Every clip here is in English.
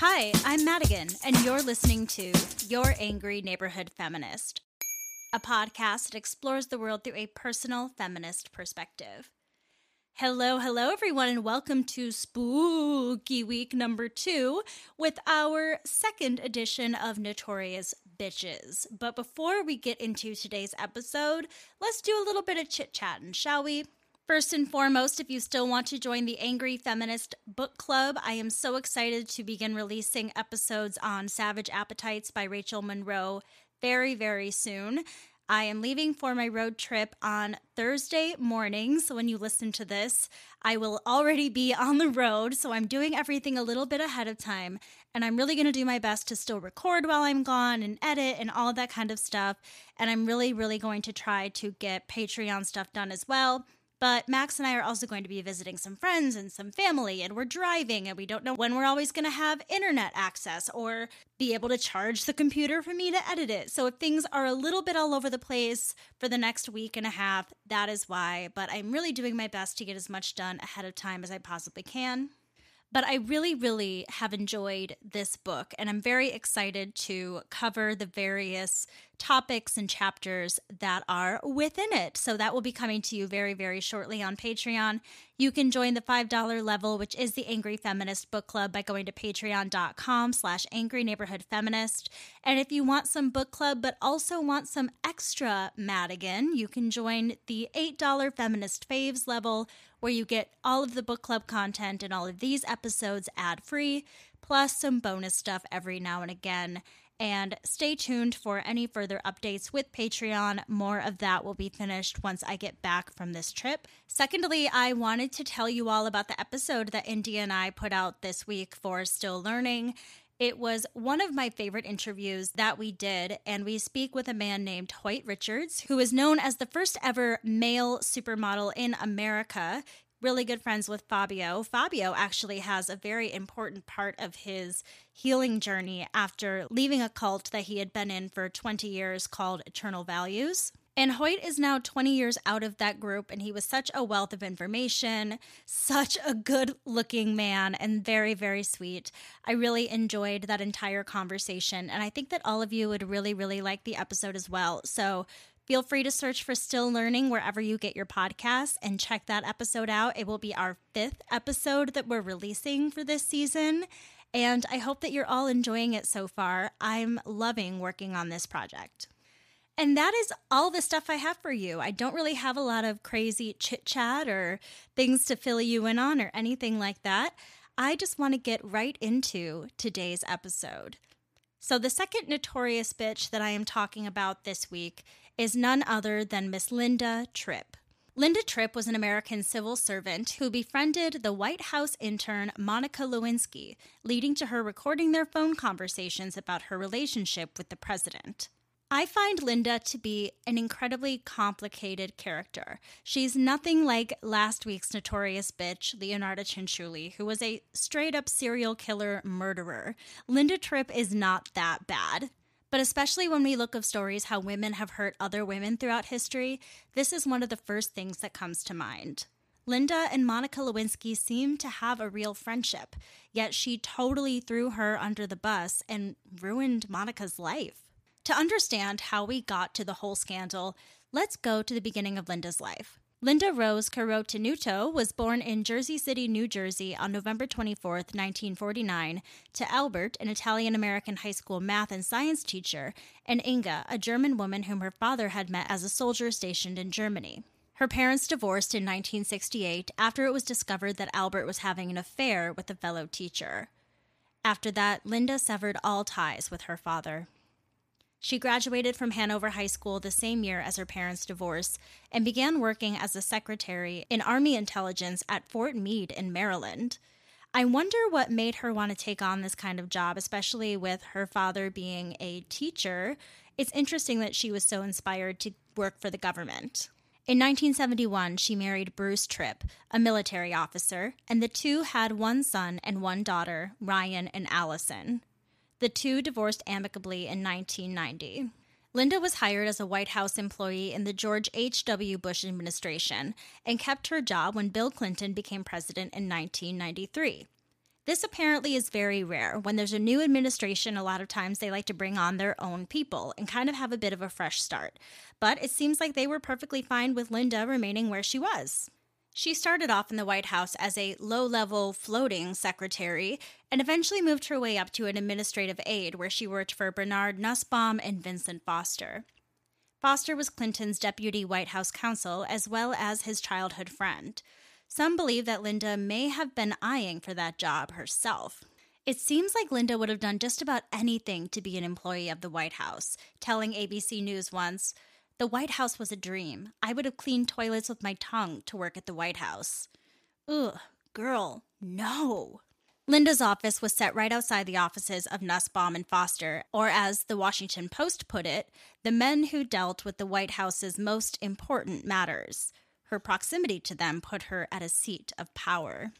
Hi, I'm Madigan, and you're listening to Your Angry Neighborhood Feminist, a podcast that explores the world through a personal feminist perspective. Hello, hello, everyone, and welcome to Spooky Week number two with our second edition of Notorious Bitches. But before we get into today's episode, let's do a little bit of chit chatting, shall we? First and foremost, if you still want to join the Angry Feminist Book Club, I am so excited to begin releasing episodes on Savage Appetites by Rachel Monroe very, very soon. I am leaving for my road trip on Thursday morning. So when you listen to this, I will already be on the road. So I'm doing everything a little bit ahead of time. And I'm really going to do my best to still record while I'm gone and edit and all that kind of stuff. And I'm really, really going to try to get Patreon stuff done as well. But Max and I are also going to be visiting some friends and some family, and we're driving, and we don't know when we're always going to have internet access or be able to charge the computer for me to edit it. So if things are a little bit all over the place for the next week and a half, that is why. But I'm really doing my best to get as much done ahead of time as I possibly can. But I really, really have enjoyed this book, and I'm very excited to cover the various topics and chapters that are within it. So that will be coming to you very, very shortly on Patreon. You can join the $5 level, which is the Angry Feminist Book Club by going to patreon.com slash angry neighborhood feminist. And if you want some book club, but also want some extra Madigan, you can join the $8 Feminist Faves level, where you get all of the book club content and all of these episodes ad free, plus some bonus stuff every now and again. And stay tuned for any further updates with Patreon. More of that will be finished once I get back from this trip. Secondly, I wanted to tell you all about the episode that India and I put out this week for Still Learning. It was one of my favorite interviews that we did, and we speak with a man named Hoyt Richards, who is known as the first ever male supermodel in America really good friends with Fabio. Fabio actually has a very important part of his healing journey after leaving a cult that he had been in for 20 years called Eternal Values. And Hoyt is now 20 years out of that group, and he was such a wealth of information, such a good looking man, and very, very sweet. I really enjoyed that entire conversation, and I think that all of you would really, really like the episode as well. So Feel free to search for Still Learning wherever you get your podcasts and check that episode out. It will be our fifth episode that we're releasing for this season. And I hope that you're all enjoying it so far. I'm loving working on this project. And that is all the stuff I have for you. I don't really have a lot of crazy chit chat or things to fill you in on or anything like that. I just want to get right into today's episode. So, the second notorious bitch that I am talking about this week is none other than Miss Linda Tripp. Linda Tripp was an American civil servant who befriended the White House intern Monica Lewinsky, leading to her recording their phone conversations about her relationship with the president. I find Linda to be an incredibly complicated character. She's nothing like last week's notorious bitch, Leonarda Cianciulli, who was a straight up serial killer murderer. Linda Tripp is not that bad. But especially when we look of stories how women have hurt other women throughout history, this is one of the first things that comes to mind. Linda and Monica Lewinsky seem to have a real friendship, yet she totally threw her under the bus and ruined Monica's life. To understand how we got to the whole scandal, let's go to the beginning of Linda's life. Linda Rose Carotenuto was born in Jersey City, New Jersey on November 24, 1949, to Albert, an Italian American high school math and science teacher, and Inga, a German woman whom her father had met as a soldier stationed in Germany. Her parents divorced in 1968 after it was discovered that Albert was having an affair with a fellow teacher. After that, Linda severed all ties with her father. She graduated from Hanover High School the same year as her parents' divorce and began working as a secretary in Army intelligence at Fort Meade in Maryland. I wonder what made her want to take on this kind of job, especially with her father being a teacher. It's interesting that she was so inspired to work for the government. In 1971, she married Bruce Tripp, a military officer, and the two had one son and one daughter, Ryan and Allison. The two divorced amicably in 1990. Linda was hired as a White House employee in the George H.W. Bush administration and kept her job when Bill Clinton became president in 1993. This apparently is very rare. When there's a new administration, a lot of times they like to bring on their own people and kind of have a bit of a fresh start. But it seems like they were perfectly fine with Linda remaining where she was. She started off in the White House as a low level floating secretary and eventually moved her way up to an administrative aide where she worked for Bernard Nussbaum and Vincent Foster. Foster was Clinton's deputy White House counsel as well as his childhood friend. Some believe that Linda may have been eyeing for that job herself. It seems like Linda would have done just about anything to be an employee of the White House, telling ABC News once, the White House was a dream. I would have cleaned toilets with my tongue to work at the White House. Ugh, girl, no. Linda's office was set right outside the offices of Nussbaum and Foster, or as the Washington Post put it, the men who dealt with the White House's most important matters. Her proximity to them put her at a seat of power.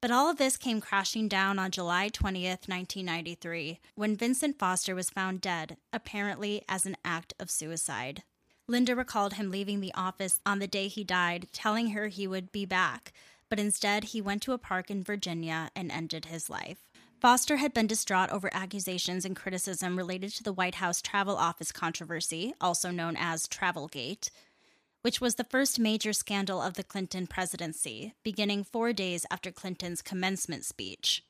But all of this came crashing down on July 20th, 1993, when Vincent Foster was found dead, apparently as an act of suicide. Linda recalled him leaving the office on the day he died, telling her he would be back, but instead he went to a park in Virginia and ended his life. Foster had been distraught over accusations and criticism related to the White House Travel Office controversy, also known as Travelgate, which was the first major scandal of the Clinton presidency, beginning four days after Clinton's commencement speech.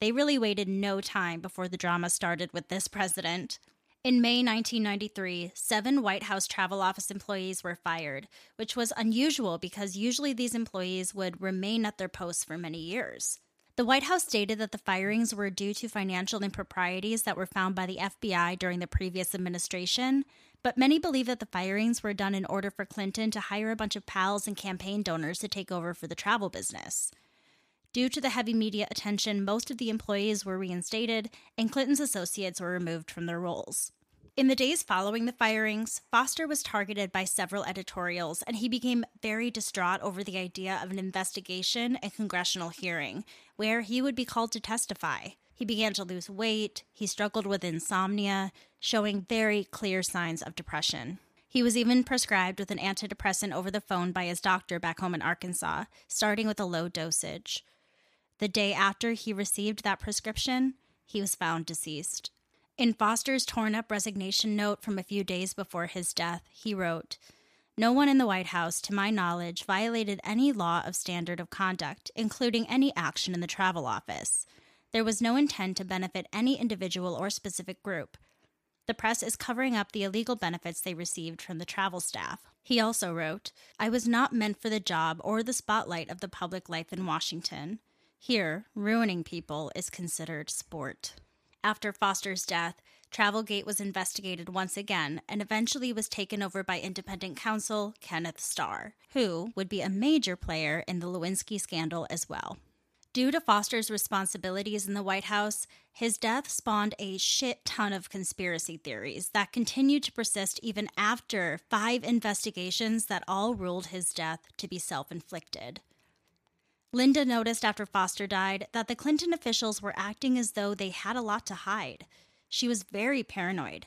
They really waited no time before the drama started with this president. In May 1993, seven White House Travel Office employees were fired, which was unusual because usually these employees would remain at their posts for many years. The White House stated that the firings were due to financial improprieties that were found by the FBI during the previous administration, but many believe that the firings were done in order for Clinton to hire a bunch of pals and campaign donors to take over for the travel business. Due to the heavy media attention, most of the employees were reinstated, and Clinton's associates were removed from their roles. In the days following the firings, Foster was targeted by several editorials, and he became very distraught over the idea of an investigation and congressional hearing, where he would be called to testify. He began to lose weight, he struggled with insomnia, showing very clear signs of depression. He was even prescribed with an antidepressant over the phone by his doctor back home in Arkansas, starting with a low dosage. The day after he received that prescription, he was found deceased. In Foster's torn up resignation note from a few days before his death, he wrote, No one in the White House, to my knowledge, violated any law of standard of conduct, including any action in the travel office. There was no intent to benefit any individual or specific group. The press is covering up the illegal benefits they received from the travel staff. He also wrote, I was not meant for the job or the spotlight of the public life in Washington. Here, ruining people is considered sport. After Foster's death, Travelgate was investigated once again and eventually was taken over by independent counsel Kenneth Starr, who would be a major player in the Lewinsky scandal as well. Due to Foster's responsibilities in the White House, his death spawned a shit ton of conspiracy theories that continued to persist even after five investigations that all ruled his death to be self inflicted. Linda noticed after Foster died that the Clinton officials were acting as though they had a lot to hide. She was very paranoid.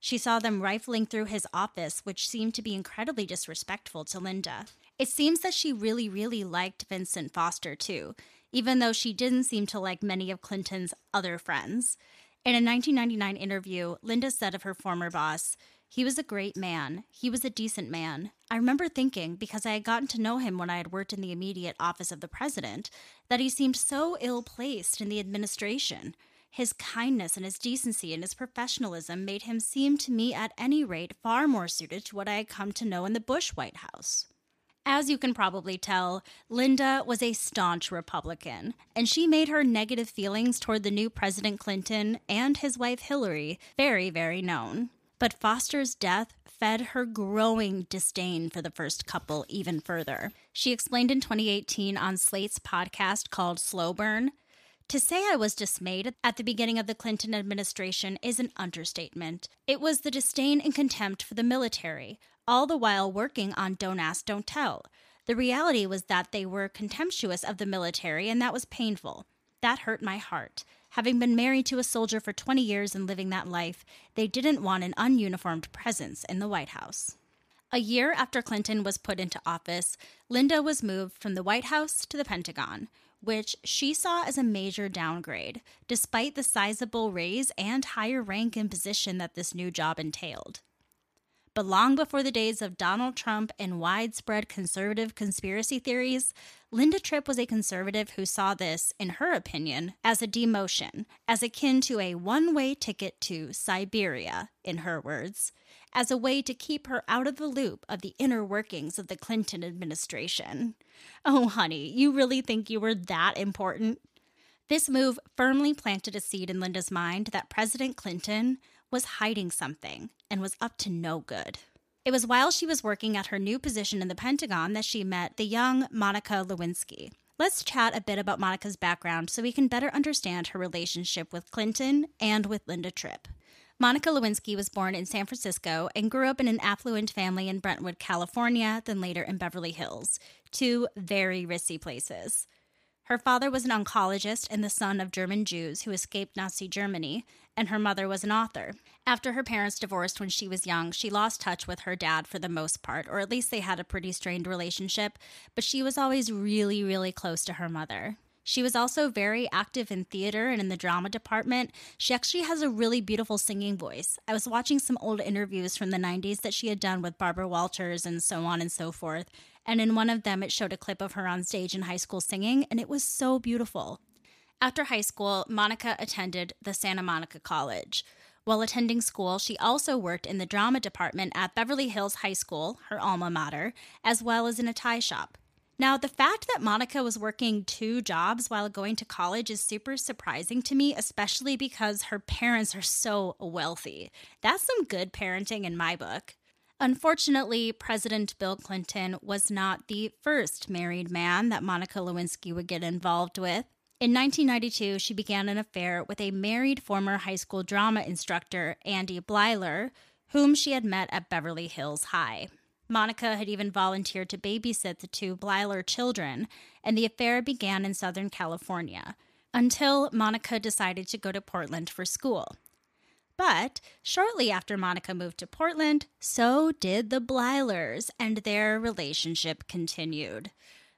She saw them rifling through his office, which seemed to be incredibly disrespectful to Linda. It seems that she really, really liked Vincent Foster, too, even though she didn't seem to like many of Clinton's other friends. In a 1999 interview, Linda said of her former boss, he was a great man. He was a decent man. I remember thinking, because I had gotten to know him when I had worked in the immediate office of the president, that he seemed so ill placed in the administration. His kindness and his decency and his professionalism made him seem to me, at any rate, far more suited to what I had come to know in the Bush White House. As you can probably tell, Linda was a staunch Republican, and she made her negative feelings toward the new President Clinton and his wife Hillary very, very known. But Foster's death fed her growing disdain for the first couple even further. She explained in 2018 on Slate's podcast called Slow Burn to say I was dismayed at the beginning of the Clinton administration is an understatement. It was the disdain and contempt for the military, all the while working on Don't Ask, Don't Tell. The reality was that they were contemptuous of the military, and that was painful. That hurt my heart. Having been married to a soldier for 20 years and living that life, they didn't want an ununiformed presence in the White House. A year after Clinton was put into office, Linda was moved from the White House to the Pentagon, which she saw as a major downgrade, despite the sizable raise and higher rank and position that this new job entailed. But long before the days of Donald Trump and widespread conservative conspiracy theories, Linda Tripp was a conservative who saw this, in her opinion, as a demotion, as akin to a one way ticket to Siberia, in her words, as a way to keep her out of the loop of the inner workings of the Clinton administration. Oh, honey, you really think you were that important? This move firmly planted a seed in Linda's mind that President Clinton was hiding something and was up to no good. It was while she was working at her new position in the Pentagon that she met the young Monica Lewinsky. Let's chat a bit about Monica's background so we can better understand her relationship with Clinton and with Linda Tripp. Monica Lewinsky was born in San Francisco and grew up in an affluent family in Brentwood, California, then later in Beverly Hills, two very risky places. Her father was an oncologist and the son of German Jews who escaped Nazi Germany, and her mother was an author. After her parents divorced when she was young, she lost touch with her dad for the most part, or at least they had a pretty strained relationship, but she was always really, really close to her mother. She was also very active in theater and in the drama department. She actually has a really beautiful singing voice. I was watching some old interviews from the 90s that she had done with Barbara Walters and so on and so forth. And in one of them, it showed a clip of her on stage in high school singing, and it was so beautiful. After high school, Monica attended the Santa Monica College. While attending school, she also worked in the drama department at Beverly Hills High School, her alma mater, as well as in a tie shop. Now, the fact that Monica was working two jobs while going to college is super surprising to me, especially because her parents are so wealthy. That's some good parenting in my book. Unfortunately, President Bill Clinton was not the first married man that Monica Lewinsky would get involved with. In 1992, she began an affair with a married former high school drama instructor, Andy Bleiler, whom she had met at Beverly Hills High. Monica had even volunteered to babysit the two Bleiler children, and the affair began in Southern California until Monica decided to go to Portland for school. But shortly after Monica moved to Portland, so did the Bleilers, and their relationship continued.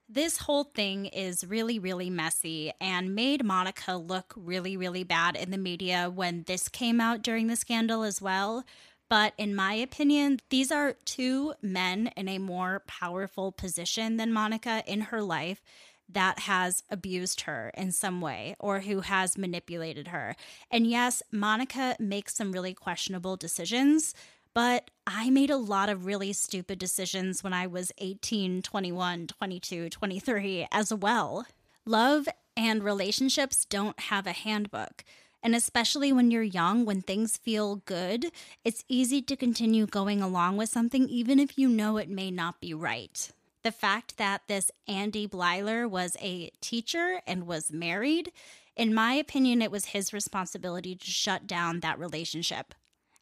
This whole thing is really, really messy and made Monica look really, really bad in the media when this came out during the scandal as well. But in my opinion, these are two men in a more powerful position than Monica in her life that has abused her in some way or who has manipulated her. And yes, Monica makes some really questionable decisions, but I made a lot of really stupid decisions when I was 18, 21, 22, 23 as well. Love and relationships don't have a handbook. And especially when you're young, when things feel good, it's easy to continue going along with something even if you know it may not be right. The fact that this Andy Bleiler was a teacher and was married, in my opinion, it was his responsibility to shut down that relationship.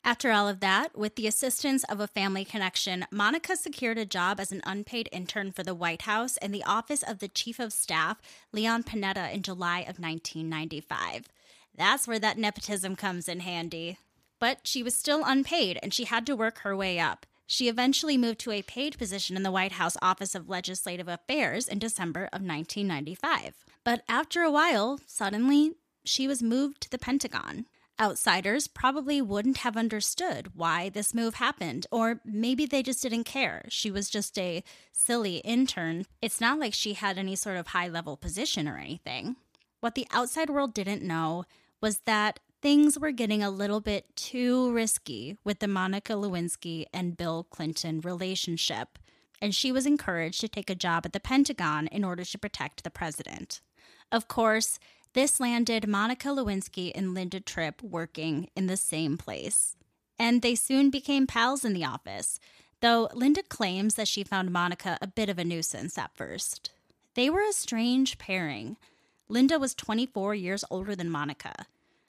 After all of that, with the assistance of a family connection, Monica secured a job as an unpaid intern for the White House in the office of the Chief of Staff, Leon Panetta, in July of 1995. That's where that nepotism comes in handy. But she was still unpaid and she had to work her way up. She eventually moved to a paid position in the White House Office of Legislative Affairs in December of 1995. But after a while, suddenly, she was moved to the Pentagon. Outsiders probably wouldn't have understood why this move happened, or maybe they just didn't care. She was just a silly intern. It's not like she had any sort of high level position or anything. What the outside world didn't know was that things were getting a little bit too risky with the Monica Lewinsky and Bill Clinton relationship, and she was encouraged to take a job at the Pentagon in order to protect the president. Of course, this landed Monica Lewinsky and Linda Tripp working in the same place. and they soon became pals in the office, though Linda claims that she found Monica a bit of a nuisance at first. They were a strange pairing. Linda was 24 years older than Monica.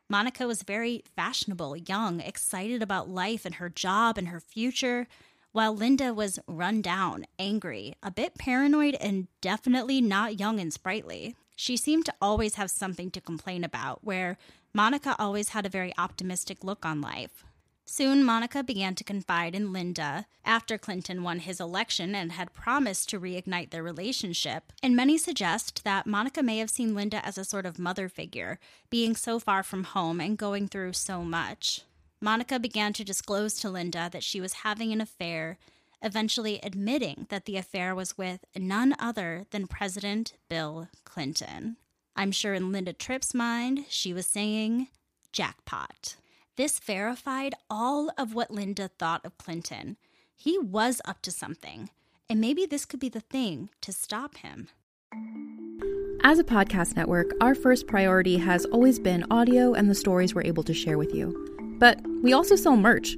Monica was very fashionable, young, excited about life and her job and her future, while Linda was run down, angry, a bit paranoid, and definitely not young and sprightly. She seemed to always have something to complain about, where Monica always had a very optimistic look on life. Soon, Monica began to confide in Linda after Clinton won his election and had promised to reignite their relationship. And many suggest that Monica may have seen Linda as a sort of mother figure, being so far from home and going through so much. Monica began to disclose to Linda that she was having an affair, eventually admitting that the affair was with none other than President Bill Clinton. I'm sure in Linda Tripp's mind, she was saying, jackpot. This verified all of what Linda thought of Clinton. He was up to something, and maybe this could be the thing to stop him. As a podcast network, our first priority has always been audio and the stories we're able to share with you. But we also sell merch,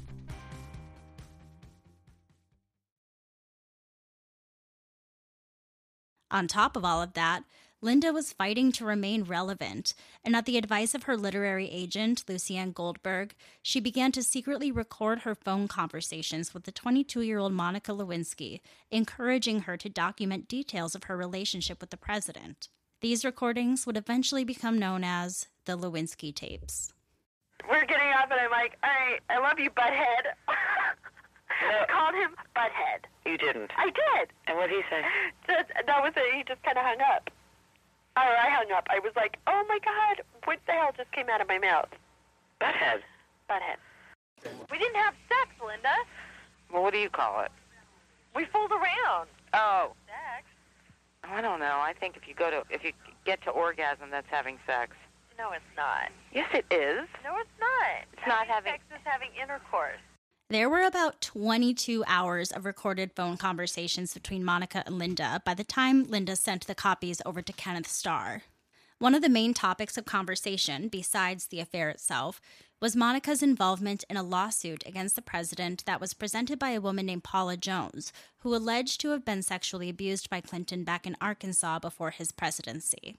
On top of all of that, Linda was fighting to remain relevant, and at the advice of her literary agent, Lucianne Goldberg, she began to secretly record her phone conversations with the 22 year old Monica Lewinsky, encouraging her to document details of her relationship with the president. These recordings would eventually become known as the Lewinsky tapes. We're getting up, and I'm like, all right, I love you, butthead. I called him butthead. You didn't. I did. And what did he say? Just, that was it. He just kind of hung up. Or I hung up. I was like, oh my god, what the hell just came out of my mouth? Butthead. Butthead. We didn't have sex, Linda. Well, what do you call it? We fooled around. Oh, Sex? I don't know. I think if you go to if you get to orgasm, that's having sex. No, it's not. Yes, it is. No, it's not. It's not having- sex is having intercourse. There were about 22 hours of recorded phone conversations between Monica and Linda by the time Linda sent the copies over to Kenneth Starr. One of the main topics of conversation, besides the affair itself, was Monica's involvement in a lawsuit against the president that was presented by a woman named Paula Jones, who alleged to have been sexually abused by Clinton back in Arkansas before his presidency.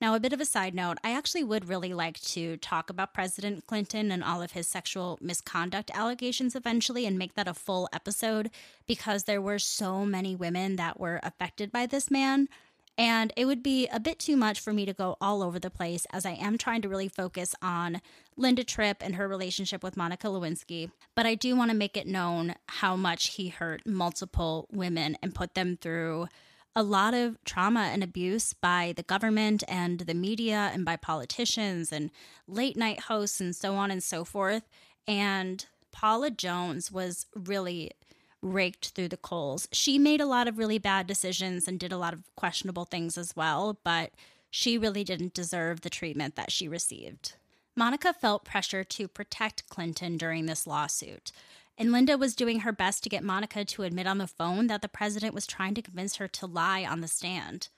Now, a bit of a side note, I actually would really like to talk about President Clinton and all of his sexual misconduct allegations eventually and make that a full episode because there were so many women that were affected by this man. And it would be a bit too much for me to go all over the place as I am trying to really focus on Linda Tripp and her relationship with Monica Lewinsky. But I do want to make it known how much he hurt multiple women and put them through a lot of trauma and abuse by the government and the media and by politicians and late night hosts and so on and so forth. And Paula Jones was really raked through the coals. She made a lot of really bad decisions and did a lot of questionable things as well, but she really didn't deserve the treatment that she received. Monica felt pressure to protect Clinton during this lawsuit. And Linda was doing her best to get Monica to admit on the phone that the president was trying to convince her to lie on the stand.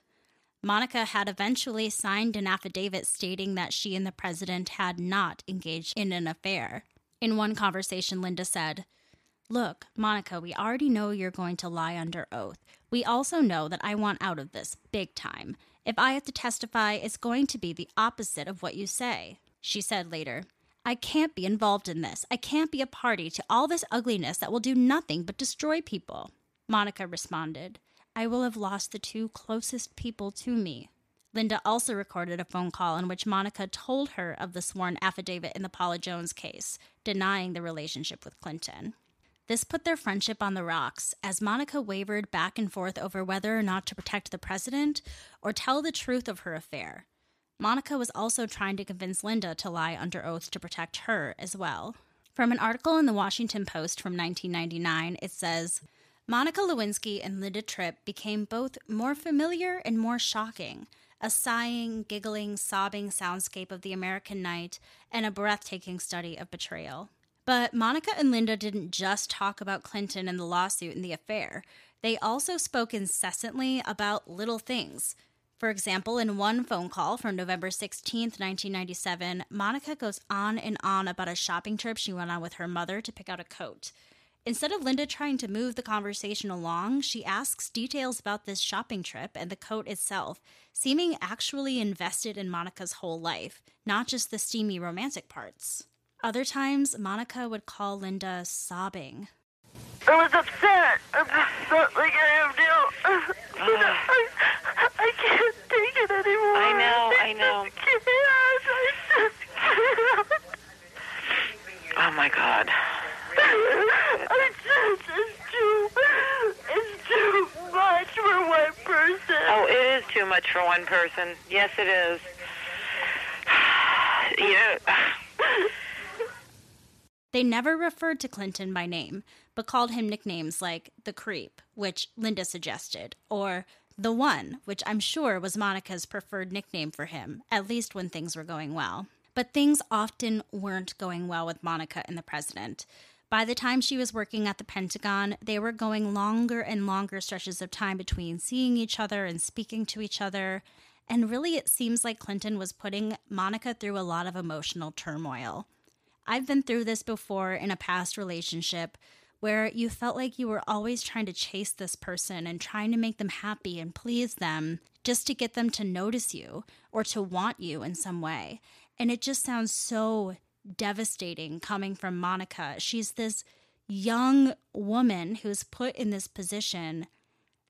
Monica had eventually signed an affidavit stating that she and the president had not engaged in an affair. In one conversation, Linda said, Look, Monica, we already know you're going to lie under oath. We also know that I want out of this big time. If I have to testify, it's going to be the opposite of what you say. She said later, I can't be involved in this. I can't be a party to all this ugliness that will do nothing but destroy people. Monica responded, I will have lost the two closest people to me. Linda also recorded a phone call in which Monica told her of the sworn affidavit in the Paula Jones case, denying the relationship with Clinton. This put their friendship on the rocks as Monica wavered back and forth over whether or not to protect the president or tell the truth of her affair. Monica was also trying to convince Linda to lie under oath to protect her as well. From an article in the Washington Post from 1999, it says Monica Lewinsky and Linda Tripp became both more familiar and more shocking, a sighing, giggling, sobbing soundscape of the American night, and a breathtaking study of betrayal. But Monica and Linda didn't just talk about Clinton and the lawsuit and the affair. They also spoke incessantly about little things for example, in one phone call from November 16th, 1997, Monica goes on and on about a shopping trip she went on with her mother to pick out a coat. Instead of Linda trying to move the conversation along, she asks details about this shopping trip and the coat itself, seeming actually invested in Monica's whole life, not just the steamy romantic parts. Other times, Monica would call Linda sobbing. I was upset. I'm upset like I am now. I, I can't take it anymore. I know, I know. just. I just can't. Oh my God. I just, it's too, it's too much for one person. Oh, it is too much for one person. Yes, it is. You know, They never referred to Clinton by name, but called him nicknames like the creep, which Linda suggested, or the one, which I'm sure was Monica's preferred nickname for him, at least when things were going well. But things often weren't going well with Monica and the president. By the time she was working at the Pentagon, they were going longer and longer stretches of time between seeing each other and speaking to each other. And really, it seems like Clinton was putting Monica through a lot of emotional turmoil. I've been through this before in a past relationship where you felt like you were always trying to chase this person and trying to make them happy and please them just to get them to notice you or to want you in some way. And it just sounds so devastating coming from Monica. She's this young woman who's put in this position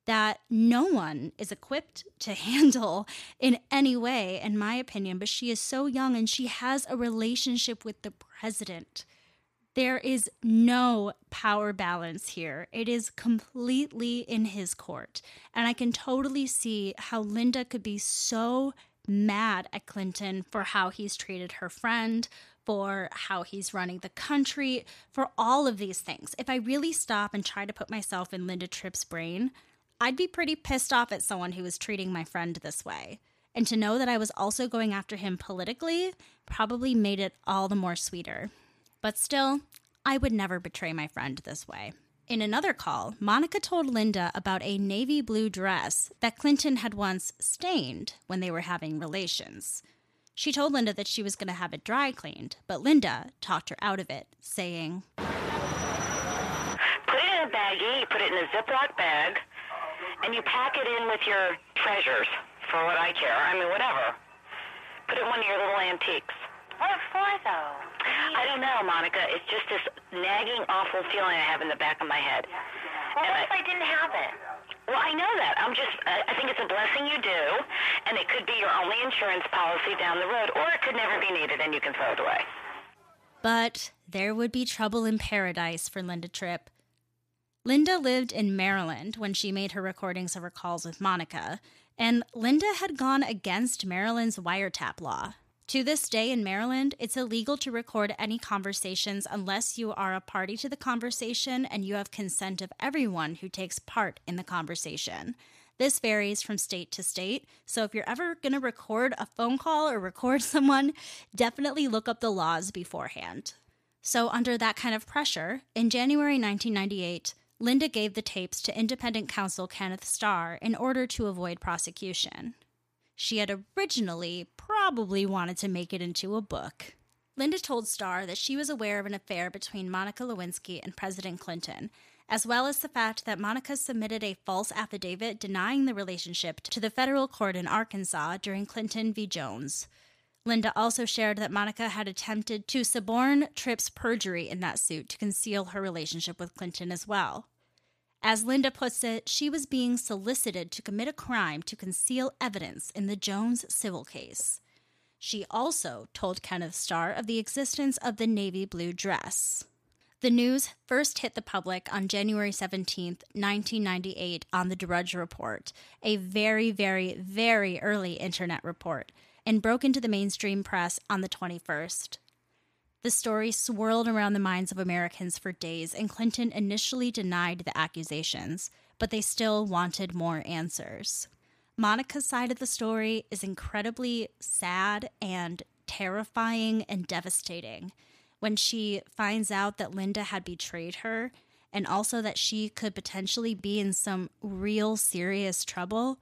that no one is equipped to handle in any way, in my opinion. But she is so young and she has a relationship with the president. There is no power balance here. It is completely in his court. And I can totally see how Linda could be so mad at Clinton for how he's treated her friend, for how he's running the country, for all of these things. If I really stop and try to put myself in Linda Tripp's brain, I'd be pretty pissed off at someone who was treating my friend this way. And to know that I was also going after him politically probably made it all the more sweeter. But still, I would never betray my friend this way. In another call, Monica told Linda about a navy blue dress that Clinton had once stained when they were having relations. She told Linda that she was going to have it dry cleaned, but Linda talked her out of it, saying, Put it in a baggie, put it in a Ziploc bag, and you pack it in with your treasures, for what I care. I mean, whatever. Put it in one of your little antiques. What for, though? I don't know, Monica. It's just this nagging, awful feeling I have in the back of my head. Well, And what if I- I didn't have it? Well, I know that. I'm just, I I think it's a blessing you do, and it could be your only insurance policy down the road, or it could never be needed and you can throw it away. But there would be trouble in paradise for Linda Tripp. Linda lived in Maryland when she made her recordings of her calls with Monica, and Linda had gone against Maryland's wiretap law. To this day in Maryland, it's illegal to record any conversations unless you are a party to the conversation and you have consent of everyone who takes part in the conversation. This varies from state to state, so if you're ever going to record a phone call or record someone, definitely look up the laws beforehand. So, under that kind of pressure, in January 1998, Linda gave the tapes to independent counsel Kenneth Starr in order to avoid prosecution. She had originally probably wanted to make it into a book. Linda told Starr that she was aware of an affair between Monica Lewinsky and President Clinton, as well as the fact that Monica submitted a false affidavit denying the relationship to the federal court in Arkansas during Clinton v. Jones. Linda also shared that Monica had attempted to suborn Tripp's perjury in that suit to conceal her relationship with Clinton as well. As Linda puts it, she was being solicited to commit a crime to conceal evidence in the Jones civil case. She also told Kenneth Starr of the existence of the navy blue dress. The news first hit the public on January 17, 1998, on the Drudge Report, a very, very, very early internet report, and broke into the mainstream press on the 21st. The story swirled around the minds of Americans for days, and Clinton initially denied the accusations, but they still wanted more answers. Monica's side of the story is incredibly sad and terrifying and devastating when she finds out that Linda had betrayed her and also that she could potentially be in some real serious trouble.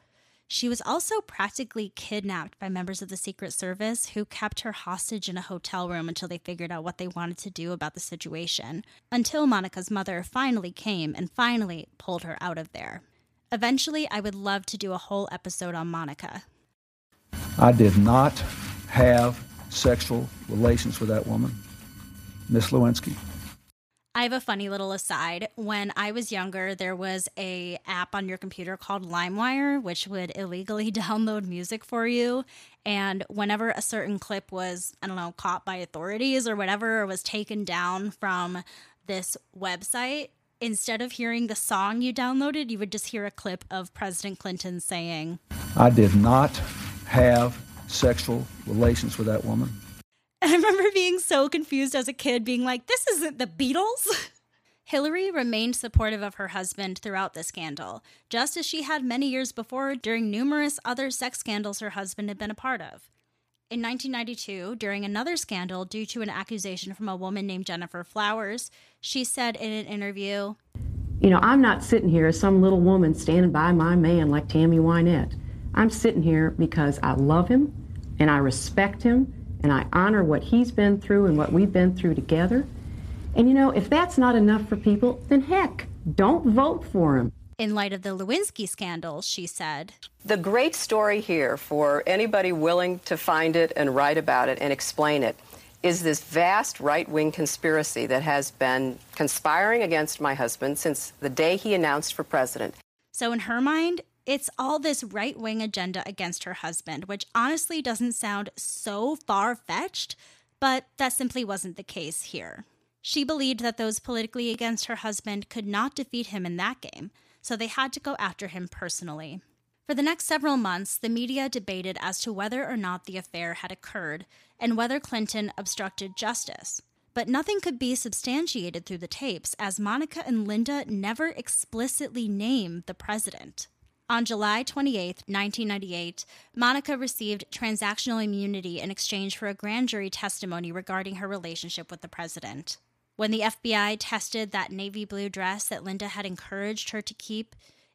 She was also practically kidnapped by members of the Secret Service who kept her hostage in a hotel room until they figured out what they wanted to do about the situation, until Monica's mother finally came and finally pulled her out of there. Eventually, I would love to do a whole episode on Monica. I did not have sexual relations with that woman, Miss Lewinsky. I have a funny little aside. When I was younger, there was a app on your computer called LimeWire, which would illegally download music for you. And whenever a certain clip was, I don't know, caught by authorities or whatever, or was taken down from this website, instead of hearing the song you downloaded, you would just hear a clip of President Clinton saying, I did not have sexual relations with that woman. And I remember being so confused as a kid, being like, this isn't the Beatles. Hillary remained supportive of her husband throughout the scandal, just as she had many years before during numerous other sex scandals her husband had been a part of. In 1992, during another scandal due to an accusation from a woman named Gennifer Flowers, she said in an interview, You know, I'm not sitting here as some little woman standing by my man like Tammy Wynette. I'm sitting here because I love him and I respect him and I honor what he's been through and what we've been through together. And you know, if that's not enough for people, then heck, don't vote for him. in light of the Lewinsky scandal, she said, The great story here for anybody willing to find it and write about it and explain it is this vast right wing conspiracy that has been conspiring against my husband since the day he announced for president. So, in her mind, it's all this right wing agenda against her husband, which honestly doesn't sound so far fetched, but that simply wasn't the case here. She believed that those politically against her husband could not defeat him in that game, so they had to go after him personally. For the next several months, the media debated as to whether or not the affair had occurred and whether Clinton obstructed justice. But nothing could be substantiated through the tapes, as Monica and Linda never explicitly named the president. On July 28, 1998, Monica received transactional immunity in exchange for a grand jury testimony regarding her relationship with the president. When the FBI tested that navy blue dress that Linda had encouraged her to keep,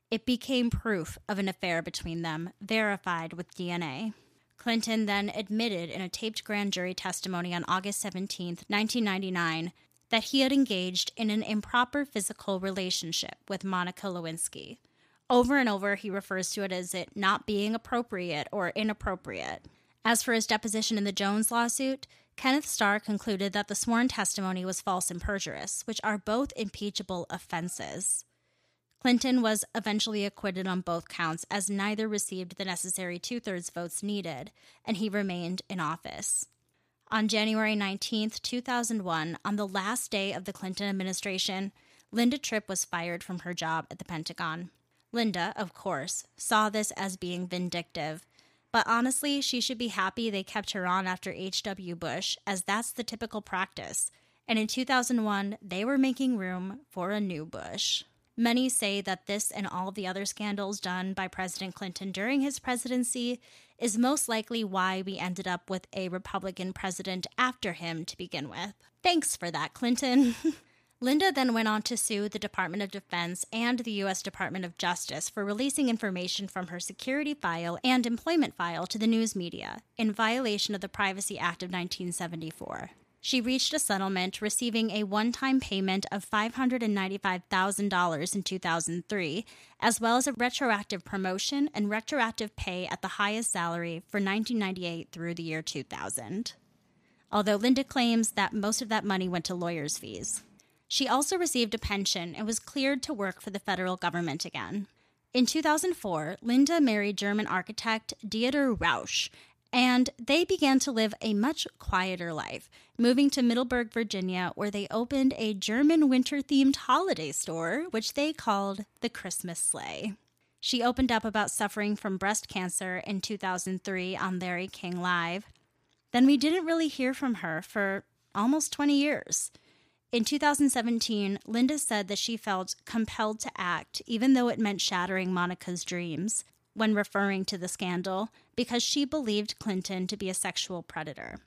it became proof of an affair between them, verified with DNA. Clinton then admitted in a taped grand jury testimony on August 17, 1999, that he had engaged in an improper physical relationship with Monica Lewinsky. Over and over, he refers to it as it not being appropriate or inappropriate. As for his deposition in the Jones lawsuit, Kenneth Starr concluded that the sworn testimony was false and perjurious, which are both impeachable offenses. Clinton was eventually acquitted on both counts as neither received the necessary two thirds votes needed, and he remained in office. On January 19, 2001, on the last day of the Clinton administration, Linda Tripp was fired from her job at the Pentagon. Linda, of course, saw this as being vindictive, but honestly, she should be happy they kept her on after H.W. Bush, as that's the typical practice. And in 2001, they were making room for a new Bush. Many say that this and all the other scandals done by President Clinton during his presidency is most likely why we ended up with a Republican president after him to begin with. Thanks for that, Clinton. Linda then went on to sue the Department of Defense and the U.S. Department of Justice for releasing information from her security file and employment file to the news media in violation of the Privacy Act of 1974 she reached a settlement, receiving a one time payment of $595,000 in 2003, as well as a retroactive promotion and retroactive pay at the highest salary for 1998 through the year 2000. Although Linda claims that most of that money went to lawyers' fees. She also received a pension and was cleared to work for the federal government again. In 2004, Linda married German architect Dieter Rausch and they began to live a much quieter life, moving to Middleburg, Virginia, where they opened a German winter themed holiday store, which they called the Christmas Sleigh. She opened up about suffering from breast cancer in 2003 on Larry King Live. Then we didn't really hear from her for almost 20 years. In 2017, Linda said that she felt compelled to act, even though it meant shattering Monica's dreams when referring to the scandal because she believed Clinton to be a sexual predator.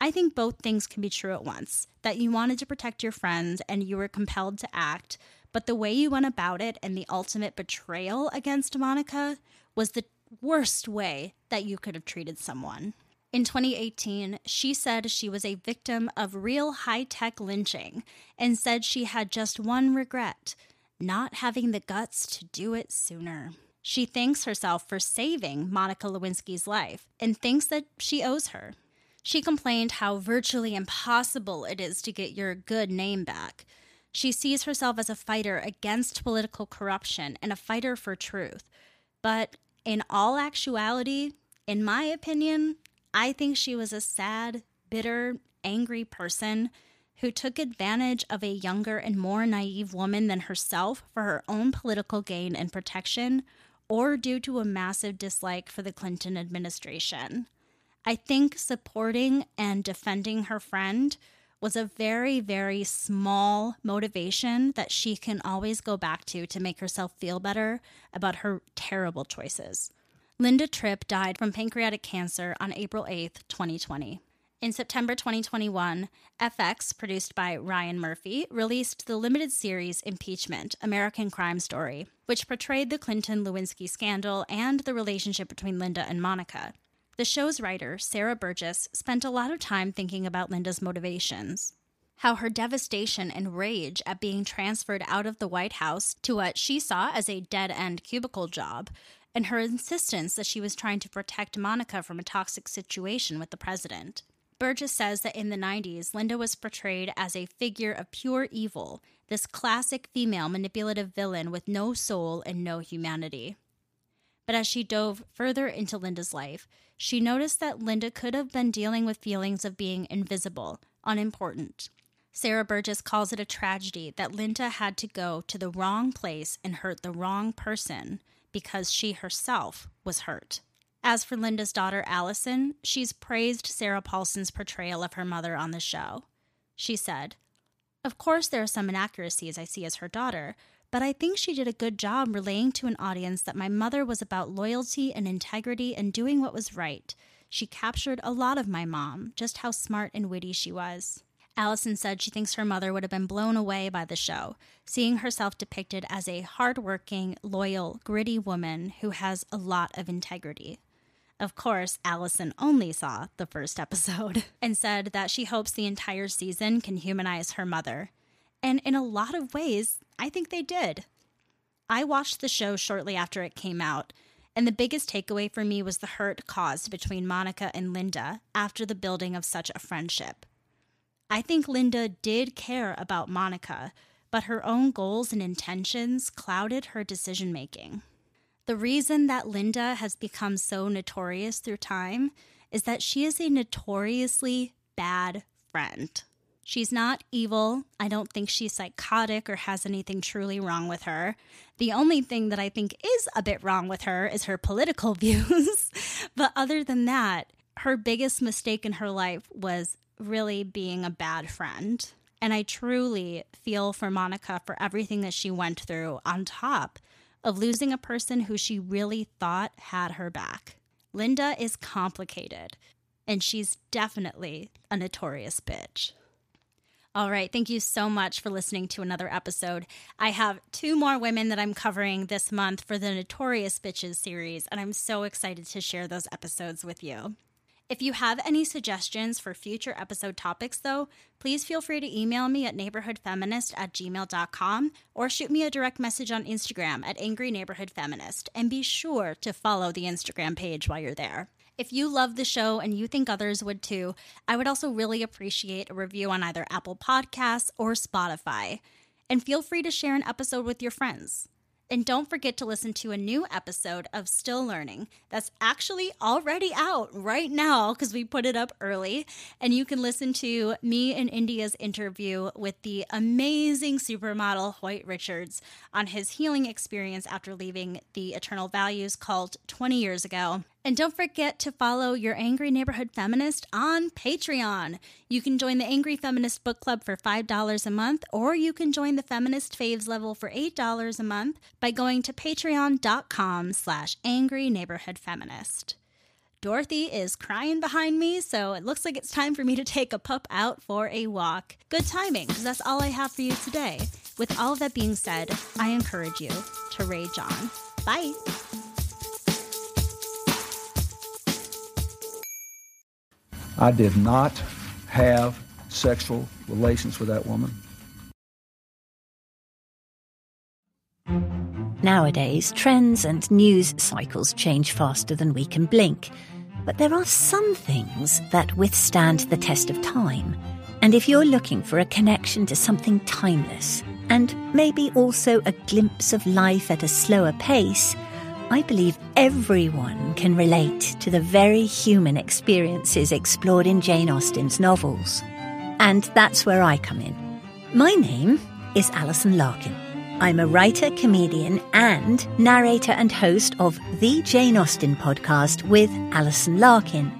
I think both things can be true at once that you wanted to protect your friends and you were compelled to act, but the way you went about it and the ultimate betrayal against Monica was the worst way that you could have treated someone. In 2018, she said she was a victim of real high tech lynching and said she had just one regret not having the guts to do it sooner. She thanks herself for saving Monica Lewinsky's life and thinks that she owes her. She complained how virtually impossible it is to get your good name back. She sees herself as a fighter against political corruption and a fighter for truth. But in all actuality, in my opinion, I think she was a sad, bitter, angry person who took advantage of a younger and more naive woman than herself for her own political gain and protection, or due to a massive dislike for the Clinton administration. I think supporting and defending her friend was a very, very small motivation that she can always go back to to make herself feel better about her terrible choices. Linda Tripp died from pancreatic cancer on April 8, 2020. In September 2021, FX, produced by Ryan Murphy, released the limited series Impeachment American Crime Story, which portrayed the Clinton Lewinsky scandal and the relationship between Linda and Monica. The show's writer, Sarah Burgess, spent a lot of time thinking about Linda's motivations. How her devastation and rage at being transferred out of the White House to what she saw as a dead end cubicle job, and her insistence that she was trying to protect Monica from a toxic situation with the president. Burgess says that in the 90s, Linda was portrayed as a figure of pure evil, this classic female manipulative villain with no soul and no humanity. But as she dove further into Linda's life, she noticed that Linda could have been dealing with feelings of being invisible, unimportant. Sarah Burgess calls it a tragedy that Linda had to go to the wrong place and hurt the wrong person because she herself was hurt. As for Linda's daughter, Allison, she's praised Sarah Paulson's portrayal of her mother on the show. She said, Of course, there are some inaccuracies I see as her daughter, but I think she did a good job relaying to an audience that my mother was about loyalty and integrity and doing what was right. She captured a lot of my mom, just how smart and witty she was. Allison said she thinks her mother would have been blown away by the show, seeing herself depicted as a hardworking, loyal, gritty woman who has a lot of integrity. Of course, Allison only saw the first episode and said that she hopes the entire season can humanize her mother. And in a lot of ways, I think they did. I watched the show shortly after it came out, and the biggest takeaway for me was the hurt caused between Monica and Linda after the building of such a friendship. I think Linda did care about Monica, but her own goals and intentions clouded her decision making. The reason that Linda has become so notorious through time is that she is a notoriously bad friend. She's not evil. I don't think she's psychotic or has anything truly wrong with her. The only thing that I think is a bit wrong with her is her political views. but other than that, her biggest mistake in her life was really being a bad friend. And I truly feel for Monica for everything that she went through on top of losing a person who she really thought had her back. Linda is complicated, and she's definitely a notorious bitch. All right. Thank you so much for listening to another episode. I have two more women that I'm covering this month for the Notorious Bitches series, and I'm so excited to share those episodes with you. If you have any suggestions for future episode topics, though, please feel free to email me at neighborhoodfeminist at gmail.com or shoot me a direct message on Instagram at Angry Neighborhood Feminist. And be sure to follow the Instagram page while you're there. If you love the show and you think others would too, I would also really appreciate a review on either Apple Podcasts or Spotify. And feel free to share an episode with your friends. And don't forget to listen to a new episode of Still Learning that's actually already out right now because we put it up early. And you can listen to me and India's interview with the amazing supermodel Hoyt Richards on his healing experience after leaving the Eternal Values cult 20 years ago. And don't forget to follow your Angry Neighborhood Feminist on Patreon. You can join the Angry Feminist Book Club for $5 a month, or you can join the Feminist Faves level for $8 a month by going to patreon.com slash angry neighborhood feminist. Dorothy is crying behind me, so it looks like it's time for me to take a pup out for a walk. Good timing, because that's all I have for you today. With all that being said, I encourage you to rage on. Bye. I did not have sexual relations with that woman. Nowadays, trends and news cycles change faster than we can blink. But there are some things that withstand the test of time. And if you're looking for a connection to something timeless, and maybe also a glimpse of life at a slower pace, I believe everyone can relate to the very human experiences explored in Jane Austen's novels. And that's where I come in. My name is Alison Larkin. I'm a writer, comedian, and narrator and host of the Jane Austen podcast with Alison Larkin.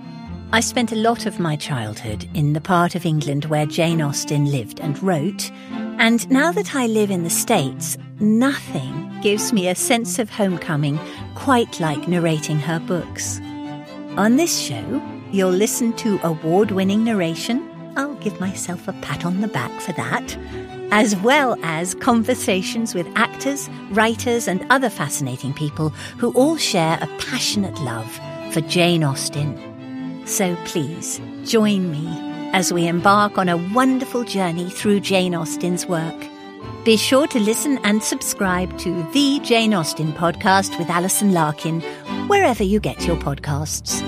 I spent a lot of my childhood in the part of England where Jane Austen lived and wrote, and now that I live in the States, nothing gives me a sense of homecoming quite like narrating her books. On this show, you'll listen to award winning narration. I'll give myself a pat on the back for that. As well as conversations with actors, writers, and other fascinating people who all share a passionate love for Jane Austen. So please join me as we embark on a wonderful journey through Jane Austen's work. Be sure to listen and subscribe to the Jane Austen podcast with Alison Larkin, wherever you get your podcasts.